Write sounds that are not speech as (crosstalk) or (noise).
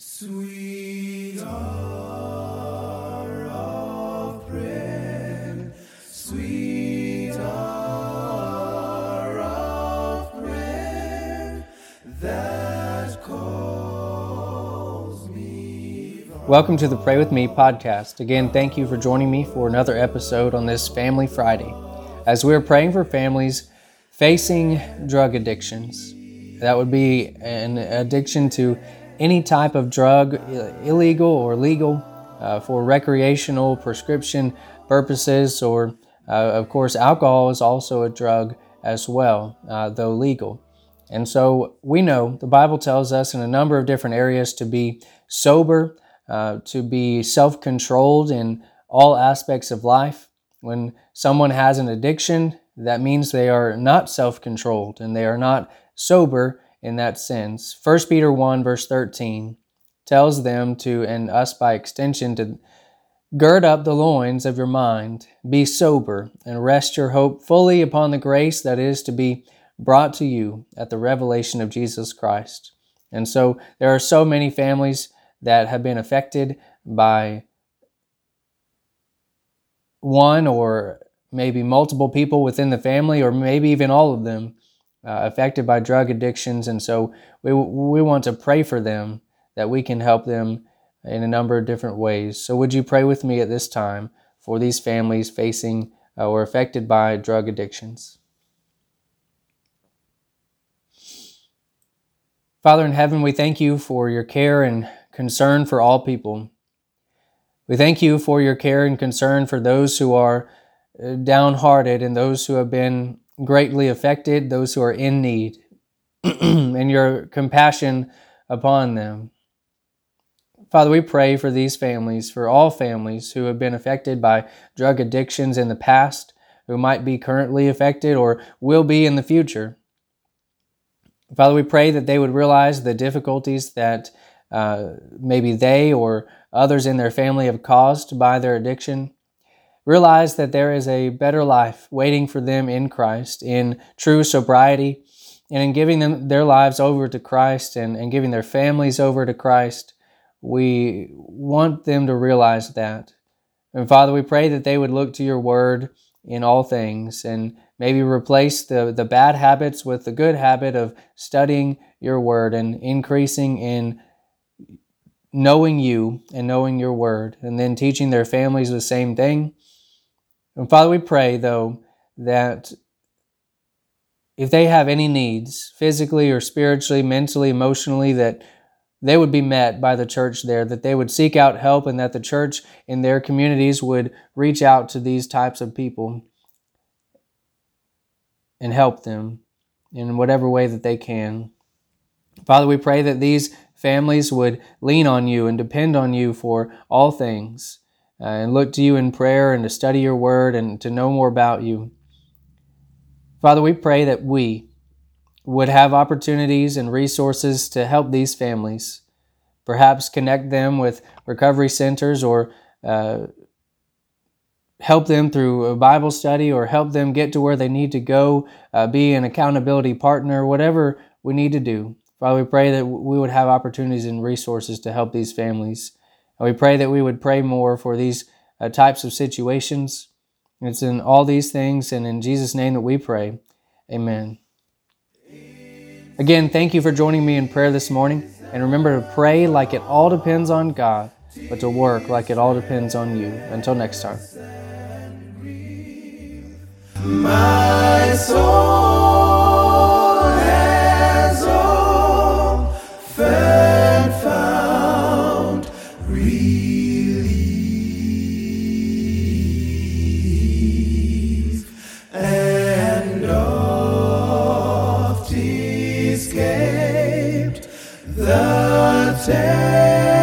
Sweet hour of prayer, sweet hour of prayer that calls me. Welcome to the Pray With Me podcast. Again, thank you for joining me for another episode on this Family Friday. As we're praying for families facing drug addictions, that would be an addiction to any type of drug, illegal or legal, uh, for recreational prescription purposes, or uh, of course, alcohol is also a drug as well, uh, though legal. And so we know the Bible tells us in a number of different areas to be sober, uh, to be self controlled in all aspects of life. When someone has an addiction, that means they are not self controlled and they are not sober in that sense. 1 Peter 1, verse 13, tells them to, and us by extension, to gird up the loins of your mind, be sober, and rest your hope fully upon the grace that is to be brought to you at the revelation of Jesus Christ. And so there are so many families that have been affected by one or maybe multiple people within the family, or maybe even all of them uh, affected by drug addictions. And so we, we want to pray for them that we can help them in a number of different ways. So, would you pray with me at this time for these families facing uh, or affected by drug addictions? Father in heaven, we thank you for your care and concern for all people. We thank you for your care and concern for those who are uh, downhearted and those who have been greatly affected, those who are in need, (clears throat) and your compassion upon them. Father, we pray for these families, for all families who have been affected by drug addictions in the past, who might be currently affected or will be in the future. Father, we pray that they would realize the difficulties that uh, maybe they or others in their family have caused by their addiction. Realize that there is a better life waiting for them in Christ, in true sobriety, and in giving them their lives over to Christ and, and giving their families over to Christ. We want them to realize that. And Father, we pray that they would look to your word in all things and maybe replace the, the bad habits with the good habit of studying your word and increasing in knowing you and knowing your word, and then teaching their families the same thing and Father, we pray, though, that if they have any needs, physically or spiritually, mentally, emotionally, that they would be met by the church there, that they would seek out help, and that the church in their communities would reach out to these types of people and help them in whatever way that they can. Father, we pray that these families would lean on you and depend on you for all things and look to you in prayer and to study your word and to know more about you. Father, we pray that we would have opportunities and resources to help these families, perhaps connect them with recovery centers or uh, help them through a Bible study or help them get to where they need to go, uh, be an accountability partner, whatever we need to do. Father, we pray that we would have opportunities and resources to help these families. And we pray that we would pray more for these uh, types of situations. It's in all these things and in Jesus' name that we pray. Amen. Again, thank you for joining me in prayer this morning. And remember to pray like it all depends on God, but to work like it all depends on you. Until next time. the day.